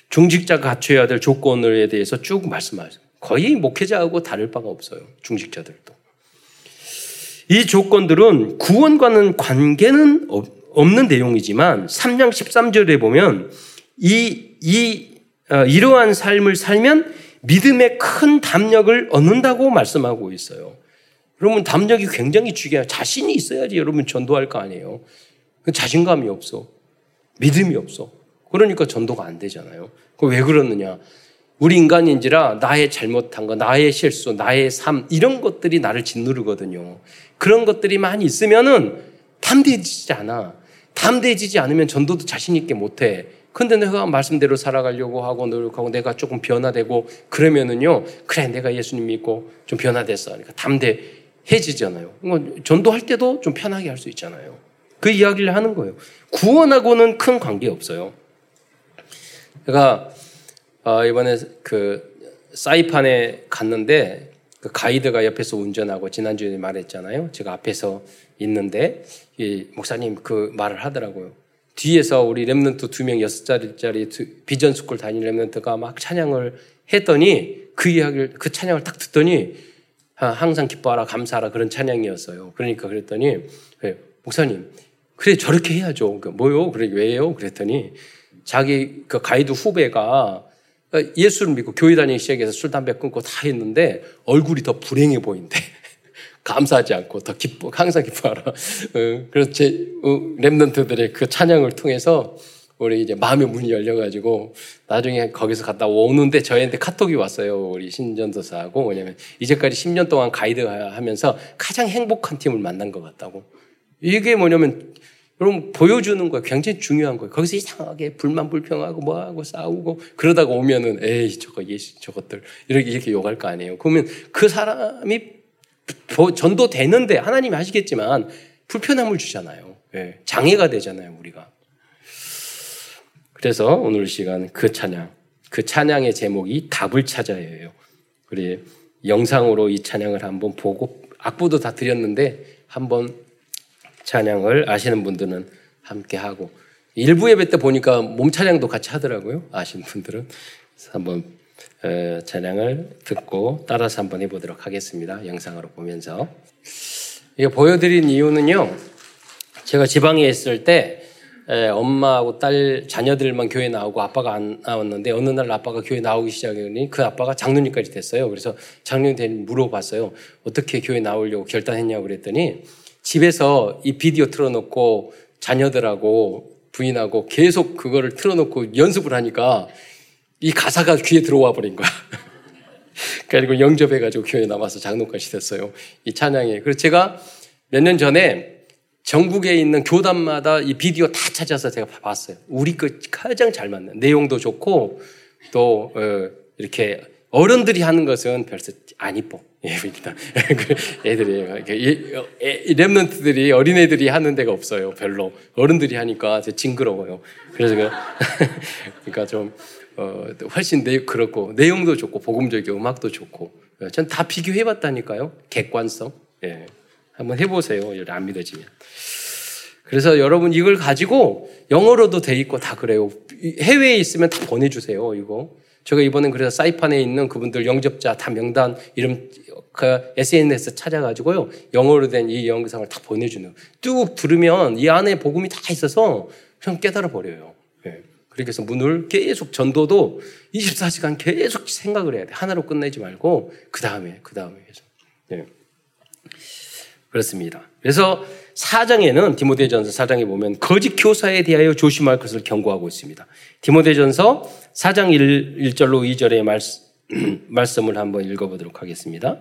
중직자가 갖춰야 될 조건에 대해서 쭉 말씀하세요. 거의 목회자하고 다를 바가 없어요. 중직자들도. 이 조건들은 구원과는 관계는 없는 내용이지만 3장 13절에 보면 이, 이, 어, 이러한 삶을 살면 믿음의 큰 담력을 얻는다고 말씀하고 있어요. 여러분 담력이 굉장히 중요해요. 자신이 있어야지 여러분 전도할 거 아니에요. 그 자신감이 없어. 믿음이 없어. 그러니까 전도가 안 되잖아요. 왜 그러느냐? 우리 인간인지라 나의 잘못한 거, 나의 실수, 나의 삶 이런 것들이 나를 짓누르거든요. 그런 것들이 많이 있으면은 담대해지지 않아. 담대해지지 않으면 전도도 자신 있게 못해. 근데 내가 말씀대로 살아가려고 하고 노력하고 내가 조금 변화되고 그러면은요, 그래, 내가 예수님 믿고 좀 변화됐어. 그러니까 담대해지잖아요. 전도할 때도 좀 편하게 할 수 있잖아요. 그 이야기를 하는 거예요. 구원하고는 큰 관계 없어요. 제가 어, 이번에 그 사이판에 갔는데 그 가이드가 옆에서 운전하고 지난주에 말했잖아요. 제가 앞에서 있는데 이 목사님 그 말을 하더라고요. 뒤에서 우리 remnant 두 명 여섯 자리짜리 비전 스쿨 다니는 remnant가 막 찬양을 했더니 그 이야기를 그 찬양을 딱 듣더니 항상 기뻐하라 감사하라 그런 찬양이었어요. 그러니까 그랬더니 목사님 그래 저렇게 해야죠. 그러니까 뭐요? 그래 왜요? 그랬더니 자기 그 가이드 후배가 예수를 믿고 교회 다니기 시작해서 술 담배 끊고 다 했는데 얼굴이 더 불행해 보인대. 감사하지 않고 더 기뻐, 항상 기뻐하라. 어, 그래서 제 어, 랩런트들의 그 찬양을 통해서 우리 이제 마음의 문이 열려가지고 나중에 거기서 갔다 오는데 저희한테 카톡이 왔어요. 우리 신전도사하고 뭐냐면 이제까지 10년 동안 가이드 하면서 가장 행복한 팀을 만난 것 같다고. 이게 뭐냐면 여러분 보여주는 거 굉장히 중요한 거예요. 거기서 이상하게 불만 불평하고 뭐하고 싸우고 그러다가 오면은 에이 저거 예시 저것들 이렇게 이렇게 욕할 거 아니에요. 그러면 그 사람이 전도되는데 하나님이 하시겠지만 불편함을 주잖아요. 예, 장애가 되잖아요, 우리가. 그래서 오늘 시간 그 찬양, 그 찬양의 제목이 답을 찾아야예요. 우리 영상으로 이 찬양을 한번 보고 악보도 다 드렸는데 한번 찬양을 아시는 분들은 함께 하고 일부 예배 때 보니까 몸 찬양도 같이 하더라고요. 아시는 분들은 한번 찬양을 듣고 따라서 한번 해보도록 하겠습니다. 영상으로 보면서. 이거 보여드린 이유는요. 제가 지방에 있을 때 엄마하고 딸 자녀들만 교회 나오고 아빠가 안 나왔는데 어느 날 아빠가 교회 나오기 시작하니 그 아빠가 장로님까지 됐어요. 그래서 장로님 물어봤어요. 어떻게 교회 나오려고 결단했냐고 그랬더니 집에서 이 비디오 틀어놓고 자녀들하고 부인하고 계속 그거를 틀어놓고 연습을 하니까 이 가사가 귀에 들어와 버린 거야. 그리고 영접해가지고 교회에 남아서 장로까지 됐어요. 이 찬양이. 그래서 제가 몇 년 전에 전국에 있는 교단마다 이 비디오 다 찾아서 제가 봤어요. 우리 거 가장 잘 맞는 내용도 좋고 또 어, 이렇게 어른들이 하는 것은 별로 안 이뻐. 예입니다. 그 애들이 랩런트들이 어린애들이 하는 데가 없어요. 별로 어른들이 하니까 징그러워요. 그래서 그, 그러니까 좀 어, 훨씬 내, 그렇고 내용도 좋고 복음적이고 음악도 좋고 전 다 비교해봤다니까요. 객관성. 예. 한번 해보세요. 안 믿어지면. 그래서 여러분 이걸 가지고 영어로도 돼 있고 다 그래요. 해외에 있으면 다 보내주세요. 이거. 제가 이번엔 그래서 사이판에 있는 그분들 영접자 다 명단 이름 그 SNS 찾아가지고요 영어로 된 이 영상을 다 보내주는 뚝 들으면 이 안에 복음이 다 있어서 그냥 깨달아 버려요. 예. 그래서 문을 계속 전도도 24시간 계속 생각을 해야 돼. 하나로 끝내지 말고 그 다음에 그 다음에 해서. 예. 그렇습니다. 그래서 사장에는 디모데전서 사장에 보면 거짓 교사에 대하여 조심할 것을 경고하고 있습니다. 디모데전서 4장 1, 1절로 2절의 말씀, 말씀 을 한번 읽어보도록 하겠습니다.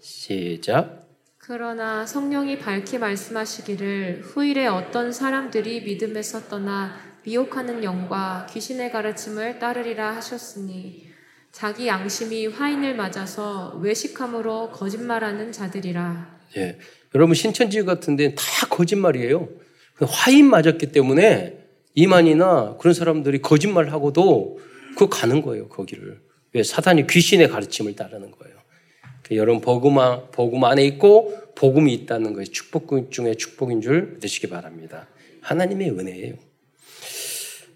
시작. 그러나 성령이 밝히 말씀하시기를 후일에 어떤 사람들이 믿음에서 떠나 미혹하는 영과 귀신의 가르침을 따르리라 하셨으니 자기 양심이 화인을 맞아서 외식함으로 거짓말하는 자들이라. 예. 여러분 신천지 같은 데는 다 거짓말이에요. 화인 맞았기 때문에 이만이나 그런 사람들이 거짓말하고도 그 가는 거예요, 거기를. 왜? 사단이 귀신의 가르침을 따르는 거예요. 여러분 복음, 복음 안에 있고 복음이 있다는 것이 축복 중에 축복인 줄 믿으시기 바랍니다. 하나님의 은혜예요.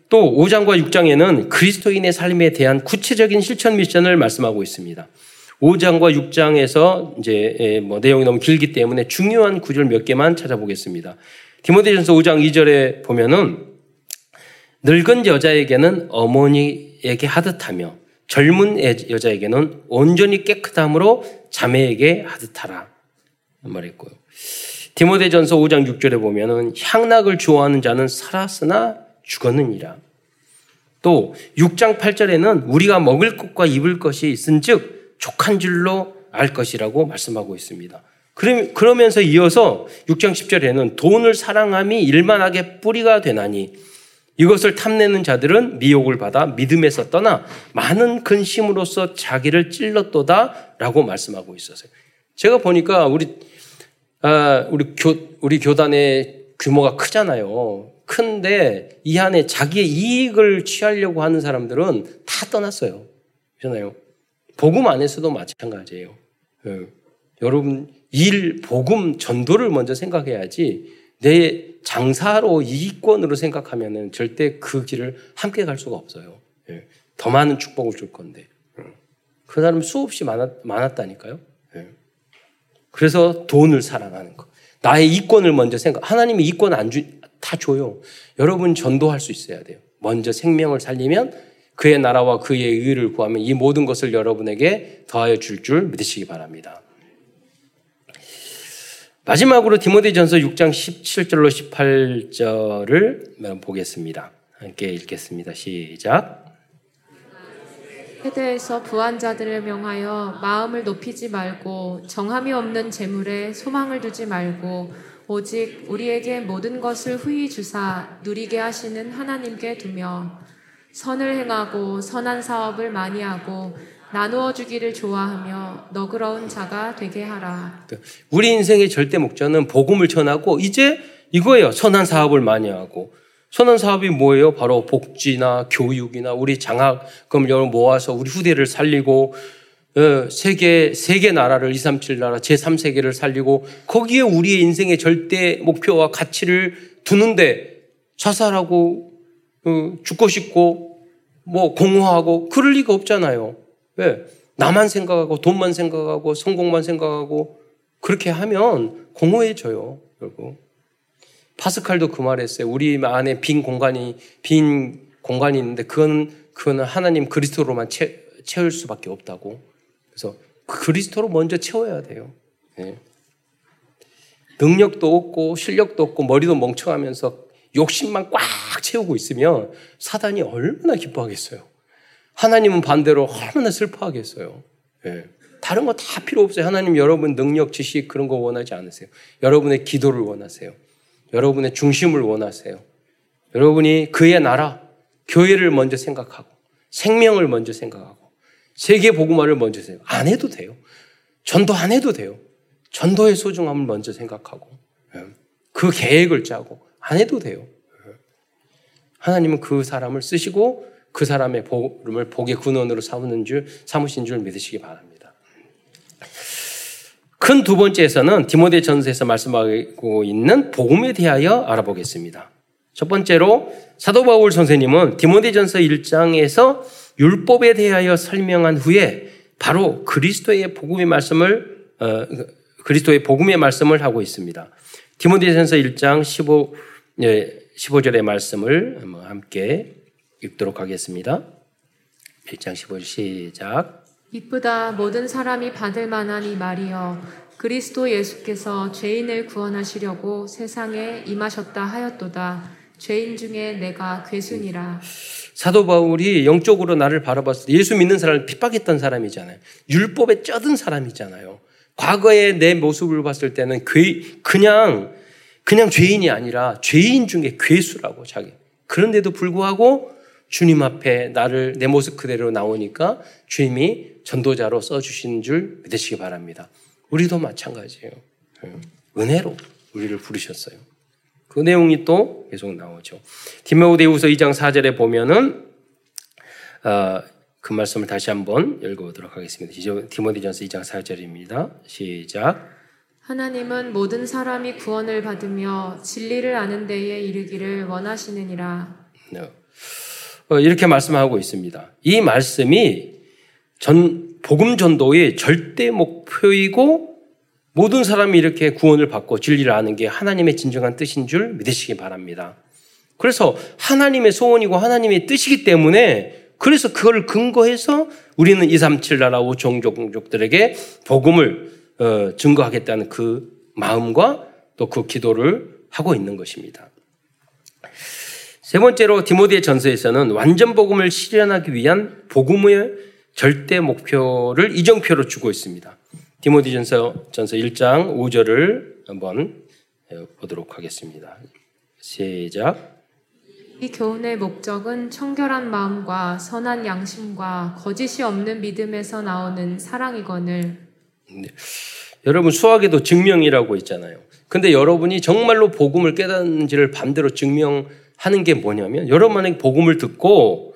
또 5장과 6장에는 그리스도인의 삶에 대한 구체적인 실천 미션을 말씀하고 있습니다. 5장과 6장에서 이제 뭐 내용이 너무 길기 때문에 중요한 구절 몇 개만 찾아보겠습니다. 디모데전서 5장 2절에 보면은 늙은 여자에게는 어머니에게 하듯하며 젊은 여자에게는 온전히 깨끗함으로 자매에게 하듯하라 말했고요. 디모데전서 5장 6절에 보면은 향락을 좋아하는 자는 살았으나 죽었느니라. 또 6장 8절에는 우리가 먹을 것과 입을 것이 있은즉 족한 줄로 알 것이라고 말씀하고 있습니다. 그러면서 이어서 6장 10절에는 돈을 사랑함이 일만하게 뿌리가 되나니 이것을 탐내는 자들은 미혹을 받아 믿음에서 떠나 많은 근심으로써 자기를 찔렀도다 라고 말씀하고 있었어요. 제가 보니까 우리 아, 우리 교 우리 교단의 규모가 크잖아요. 큰데 이 안에 자기의 이익을 취하려고 하는 사람들은 다 떠났어요. 그렇잖아요. 복음 안에서도 마찬가지예요. 예. 여러분 일, 복음, 전도를 먼저 생각해야지 내 장사로 이익권으로 생각하면은 절대 그 길을 함께 갈 수가 없어요. 예. 더 많은 축복을 줄 건데. 예. 그 사람 수없이 많았, 많았다니까요. 예. 그래서 돈을 사랑하는 거. 나의 이권을 먼저 생각, 하나님이 이권 안 주, 다 줘요. 여러분 전도할 수 있어야 돼요. 먼저 생명을 살리면 그의 나라와 그의 의를 구하면 이 모든 것을 여러분에게 더하여 줄 줄 믿으시기 바랍니다. 마지막으로 디모데전서 6장 17절로 18절을 보겠습니다. 함께 읽겠습니다. 시작. 세대에서 부한 자들을 명하여 마음을 높이지 말고 정함이 없는 재물에 소망을 두지 말고 오직 우리에게 모든 것을 후히 주사 누리게 하시는 하나님께 두며 선을 행하고 선한 사업을 많이 하고 나누어 주기를 좋아하며 너그러운 자가 되게 하라. 우리 인생의 절대 목적은 복음을 전하고 이제 이거예요. 선한 사업을 많이 하고 선한 사업이 뭐예요? 바로 복지나 교육이나 우리 장학금 여러 모아서 우리 후대를 살리고 어, 세계, 세계 나라를 237 나라, 제 3세계를 살리고 거기에 우리의 인생의 절대 목표와 가치를 두는데 자살하고 어, 죽고 싶고 뭐 공허하고 그럴 리가 없잖아요. 왜? 나만 생각하고 돈만 생각하고 성공만 생각하고 그렇게 하면 공허해져요. 결국. 파스칼도 그 말했어요. 우리 안에 빈 공간이 빈 공간이 있는데 그건 그거는 하나님 그리스도로만 채, 채울 수밖에 없다고. 그래서 그리스도로 먼저 채워야 돼요. 네. 능력도 없고 실력도 없고 머리도 멍청하면서 욕심만 꽉 채우고 있으면 사단이 얼마나 기뻐하겠어요. 하나님은 반대로 얼마나 슬퍼하겠어요. 예. 다른 거 다 필요 없어요. 하나님 여러분 능력, 지식 그런 거 원하지 않으세요. 여러분의 기도를 원하세요. 여러분의 중심을 원하세요. 여러분이 그의 나라, 교회를 먼저 생각하고 생명을 먼저 생각하고 세계 복음화를 먼저 생각. 안 해도 돼요. 전도 안 해도 돼요. 전도의 소중함을 먼저 생각하고 예. 그 계획을 짜고 안 해도 돼요. 예. 하나님은 그 사람을 쓰시고 그 사람의 복음을 복의 근원으로 삼는 줄 삼으신 줄 믿으시기 바랍니다. 큰 두 번째에서는 디모데 전서에서 말씀하고 있는 복음에 대하여 알아보겠습니다. 첫 번째로 사도 바울 선생님은 디모데전서 1장에서 율법에 대하여 설명한 후에 바로 그리스도의 복음의 말씀을 어, 그리스도의 복음의 말씀을 하고 있습니다. 디모데전서 1장 15 예, 15절의 말씀을 함께 읽도록 하겠습니다. 1장 15절 시작. 이쁘다 모든 사람이 받을 만한 이 말이여 그리스도 예수께서 죄인을 구원하시려고 세상에 임하셨다 하였도다. 죄인 중에 내가 괴순이라. 사도 바울이 영적으로 나를 바라봤을 때 예수 믿는 사람을 핍박했던 사람이잖아요. 율법에 쩌든 사람이잖아요. 과거의 내 모습을 봤을 때는 괴, 그냥, 그냥 죄인이 아니라 죄인 중에 괴수라고 자기. 그런데도 불구하고 주님 앞에 나를 내 모습 그대로 나오니까 주님이 전도자로 써주신 줄 믿으시기 바랍니다. 우리도 마찬가지예요. 예. 은혜로 우리를 부르셨어요. 그 내용이 또 계속 나오죠. 디모데후서 2장 4절에 보면은 어, 그 말씀을 다시 한번 읽어보도록 하겠습니다. 디모데전서 2장 4절입니다. 시작. 하나님은 모든 사람이 구원을 받으며 진리를 아는 데에 이르기를 원하시느니라. 네. 어, 이렇게 말씀하고 있습니다. 이 말씀이 전 복음 전도의 절대 목표이고 모든 사람이 이렇게 구원을 받고 진리를 아는 게 하나님의 진정한 뜻인 줄 믿으시기 바랍니다. 그래서 하나님의 소원이고 하나님의 뜻이기 때문에 그래서 그걸 근거해서 우리는 237 나라 우종족족들에게 복음을 어, 증거하겠다는 그 마음과 또 그 기도를 하고 있는 것입니다. 세 번째로 디모데 전서에서는 완전 복음을 실현하기 위한 복음의 절대 목표를 이정표로 주고 있습니다. 디모데 전서 전서 1장 5절을 한번 보도록 하겠습니다. 시작. 이 교훈의 목적은 청결한 마음과 선한 양심과 거짓이 없는 믿음에서 나오는 사랑이거늘. 네. 여러분 수학에도 증명이라고 있잖아요. 근데 여러분이 정말로 복음을 깨닫는지를 반대로 증명하는 게 뭐냐면 여러분 만약에 복음을 듣고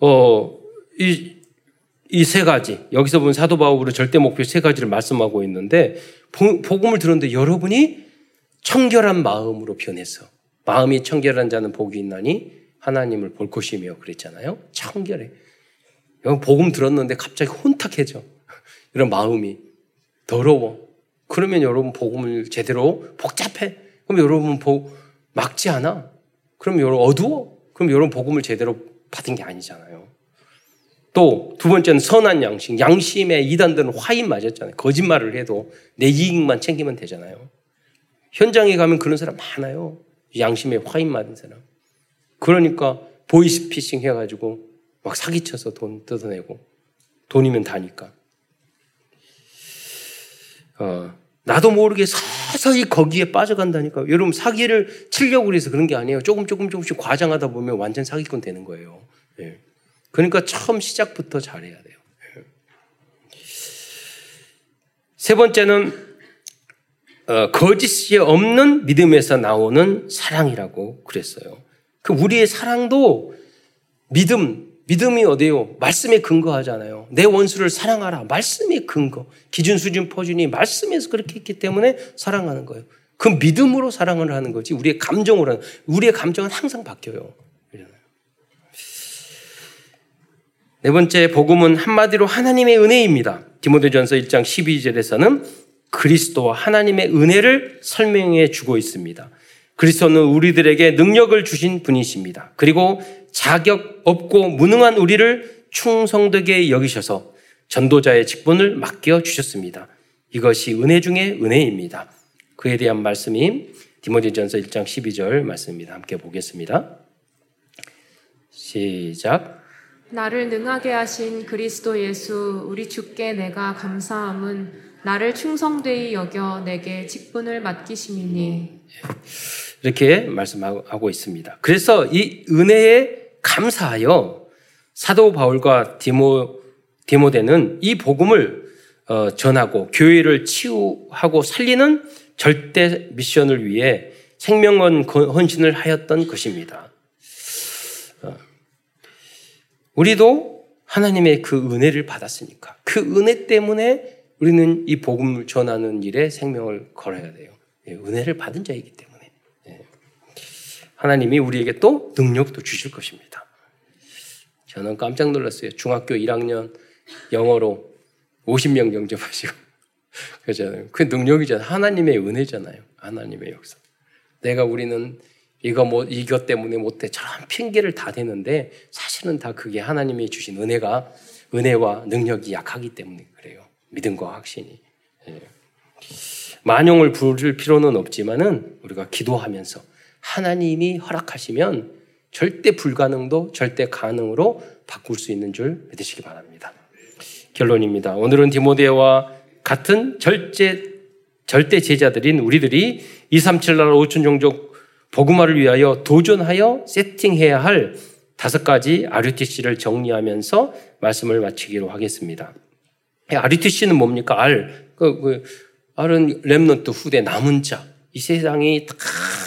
어이 이 세 가지 여기서 본 사도 바울의 절대 목표 세 가지를 말씀하고 있는데 복음을 들었는데 여러분이 청결한 마음으로 변해서 마음이 청결한 자는 복이 있나니 하나님을 볼 것이며 그랬잖아요. 청결해. 복음 들었는데 갑자기 혼탁해져. 이런 마음이 더러워. 그러면 여러분 복음을 제대로 복잡해. 그럼 여러분 복 막지 않아. 그럼 여러분 어두워. 그럼 여러분 복음을 제대로 받은 게 아니잖아요. 또 두 번째는 선한 양심. 양심에 이단들은 화인 맞았잖아요. 거짓말을 해도 내 이익만 챙기면 되잖아요. 현장에 가면 그런 사람 많아요. 양심에 화인 맞은 사람. 그러니까 보이스피싱 해가지고 막 사기쳐서 돈 뜯어내고 돈이면 다니까. 어, 나도 모르게 서서히 거기에 빠져간다니까. 여러분 사기를 치려고 그래서 그런 게 아니에요. 조금 조금 조금씩 과장하다 보면 완전 사기꾼 되는 거예요. 예. 그러니까 처음 시작부터 잘해야 돼요. 예. 세 번째는 어, 거짓이 없는 믿음에서 나오는 사랑이라고 그랬어요. 그 우리의 사랑도 믿음, 믿음이 어디요? 말씀에 근거하잖아요. 내 원수를 사랑하라. 말씀에 근거. 기준, 수준, 포준이 말씀에서 그렇게 했기 때문에 사랑하는 거예요. 그 믿음으로 사랑을 하는 거지. 우리의 감정으로 하는, 우리의 감정은 항상 바뀌어요. 네 번째 복음은 한마디로 하나님의 은혜입니다. 디모데전서 1장 12절에서는 그리스도와 하나님의 은혜를 설명해 주고 있습니다. 그리스도는 우리들에게 능력을 주신 분이십니다. 그리고 자격 없고 무능한 우리를 충성되게 여기셔서 전도자의 직분을 맡겨 주셨습니다. 이것이 은혜 중의 은혜입니다. 그에 대한 말씀이 디모데전서 1장 12절 말씀입니다. 함께 보겠습니다. 시작. 나를 능하게 하신 그리스도 예수 우리 주께 내가 감사함은 나를 충성되이 여겨 내게 직분을 맡기심이니 이렇게 말씀하고 있습니다. 그래서 이 은혜에 감사하여 사도 바울과 디모 디모데는 이 복음을 어, 전하고 교회를 치유하고 살리는 절대 미션을 위해 생명원 헌신을 하였던 것입니다. 어, 우리도 하나님의 그 은혜를 받았으니까 그 은혜 때문에 우리는 이 복음을 전하는 일에 생명을 걸어야 돼요. 예, 은혜를 받은 자이기 때문에. 예. 하나님이 우리에게 또 능력도 주실 것입니다. 저는 깜짝 놀랐어요. 중학교 1학년 영어로 50명 영접하시고. 그잖아요. 그 능력이잖아요. 하나님의 은혜잖아요. 하나님의 역사. 내가 우리는 이거 뭐 이것 때문에 못해 저런 핑계를 다 대는데 사실은 다 그게 하나님이 주신 은혜가 은혜와 능력이 약하기 때문에 그래요. 믿음과 확신이. 예. 만용을 부를 필요는 없지만은 우리가 기도하면서 하나님이 허락하시면 절대 불가능도 절대 가능으로 바꿀 수 있는 줄 믿으시기 바랍니다. 결론입니다. 오늘은 디모데와 같은 절제, 절대 제자들인 우리들이 237 나라 5천 종족 복음화를 위하여 도전하여 세팅해야 할 다섯 가지 RUTC를 정리하면서 말씀을 마치기로 하겠습니다. RUTC는 뭡니까? R. 그, 그, R은 렘넌트 후대 남은 자. 이 세상이 다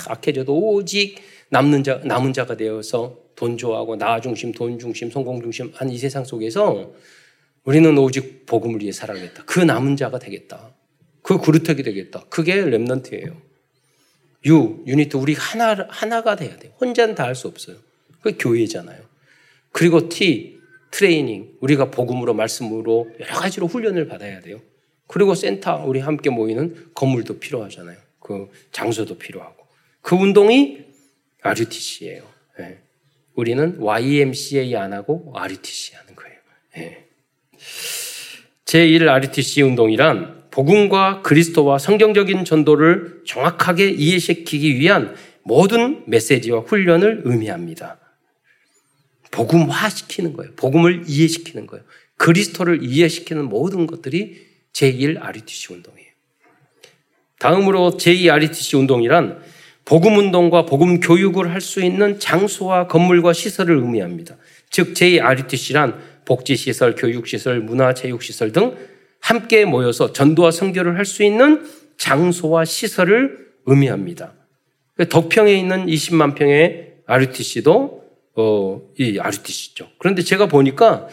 악해져도 오직 남는 자, 남은 자가 되어서 돈 좋아하고 나 중심, 돈 중심, 성공 중심 한 이 세상 속에서 우리는 오직 복음을 위해 살아야겠다. 그 남은 자가 되겠다. 그 그루터기 되겠다. 그게 Remnant예요. U, unit 우리 하나 하나가 돼야 돼. 혼자는 다 할 수 없어요. 그 교회잖아요. 그리고 T 트레이닝 우리가 복음으로 말씀으로 여러 가지로 훈련을 받아야 돼요. 그리고 센터 우리 함께 모이는 건물도 필요하잖아요. 그 장소도 필요하고 그 운동이 RUTC예요. 네. 우리는 YMCA 안 하고 RUTC 하는 거예요. 네. 제1 RUTC 운동이란 복음과 그리스도와 성경적인 전도를 정확하게 이해시키기 위한 모든 메시지와 훈련을 의미합니다. 복음화시키는 거예요. 복음을 이해시키는 거예요. 그리스도를 이해시키는 모든 것들이 제1 RUTC 운동이에요. 다음으로 제2 RUTC 운동이란 복음 운동과 복음 교육을 할 수 있는 장소와 건물과 시설을 의미합니다. 즉 제2 RUTC란 복지시설, 교육시설, 문화체육시설 등 함께 모여서 전도와 선교를 할 수 있는 장소와 시설을 의미합니다. 덕평에 있는 20만 평의 RUTC도 어, 이 RUTC죠. 그런데 제가 보니까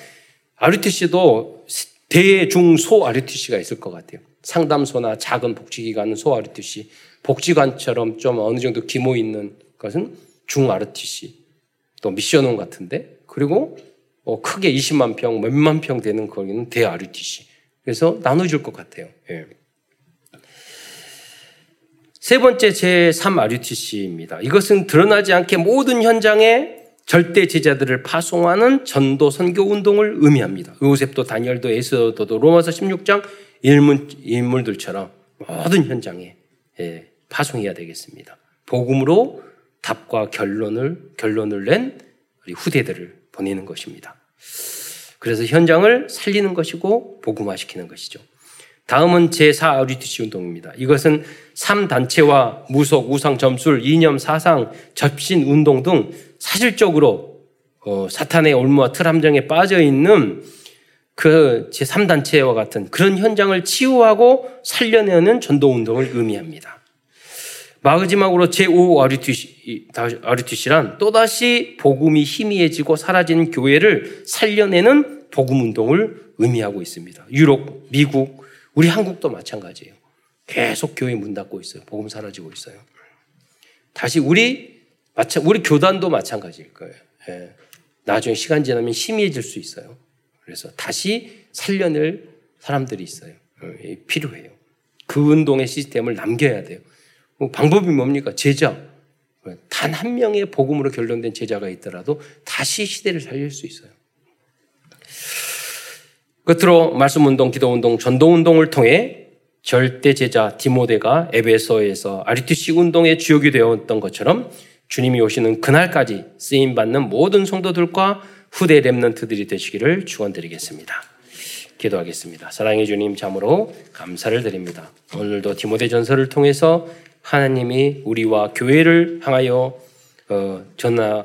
RUTC도 대중소 RUTC가 있을 것 같아요. 상담소나 작은 복지기관은 소 RUTC, 복지관처럼 좀 어느 정도 규모 있는 것은 중 RUTC, 또 미션원 같은데, 그리고 어, 크게 20만 평, 몇만 평 되는 거기는 대 RUTC. 그래서 나눠줄 것 같아요. 예. 세 번째 제3 RUTC입니다. 이것은 드러나지 않게 모든 현장에 절대 제자들을 파송하는 전도 선교 운동을 의미합니다. 요셉도 다니엘도 에스더도 로마서 16장 인물, 인물들처럼 모든 현장에 예, 파송해야 되겠습니다. 복음으로 답과 결론을 결론을 낸 우리 후대들을 보내는 것입니다. 그래서 현장을 살리는 것이고 복음화시키는 것이죠. 다음은 제4 아우리티시 운동입니다. 이것은 3단체와 무속, 우상, 점술, 이념, 사상, 접신 운동 등 사실적으로 어, 사탄의 올무와 틀 함정에 빠져 있는 그 제3단체와 같은 그런 현장을 치유하고 살려내는 전도 운동을 의미합니다. 마지막으로 제5 아리티시, 아리티시란 또다시 복음이 희미해지고 사라진 교회를 살려내는 복음 운동을 의미하고 있습니다. 유럽, 미국, 우리 한국도 마찬가지예요. 계속 교회 문 닫고 있어요. 복음 사라지고 있어요. 다시 우리 우리 교단도 마찬가지일 거예요. 예. 나중에 시간 지나면 희미해질 수 있어요. 그래서 다시 살려낼 사람들이 있어요. 어, 필요해요. 그 운동의 시스템을 남겨야 돼요. 뭐 방법이 뭡니까? 제자. 단 한 명의 복음으로 결론된 제자가 있더라도 다시 시대를 살릴 수 있어요. 끝으로 말씀 운동, 기도 운동, 전도 운동을 통해 절대 제자 디모데가 에베소에서 아리투시 운동의 주역이 되었던 것처럼 주님이 오시는 그날까지 쓰임 받는 모든 성도들과 후대 렘넌트들이 되시기를 축원드리겠습니다. 기도하겠습니다. 사랑해 주님 참으로 감사를 드립니다. 오늘도 디모데 전서를 통해서 하나님이 우리와 교회를 향하여 어, 전하,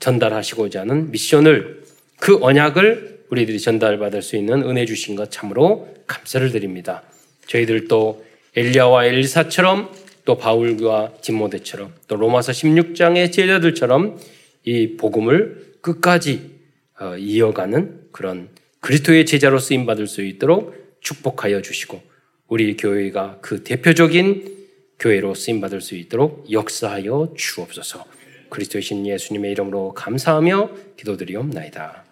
전달하시고자 하는 미션을 그 언약을 우리들이 전달받을 수 있는 은혜 주신 것 참으로 감사를 드립니다. 저희들도 엘리야와 엘리사처럼 또 바울과 디모데처럼 또 로마서 16장의 제자들처럼 이 복음을 끝까지 어, 이어가는 그런 그리스도의 제자로 쓰임 받을 수 있도록 축복하여 주시고 우리 교회가 그 대표적인 교회로 쓰임 받을 수 있도록 역사하여 주옵소서. 그리스도의 신 예수님의 이름으로 감사하며 기도드리옵나이다.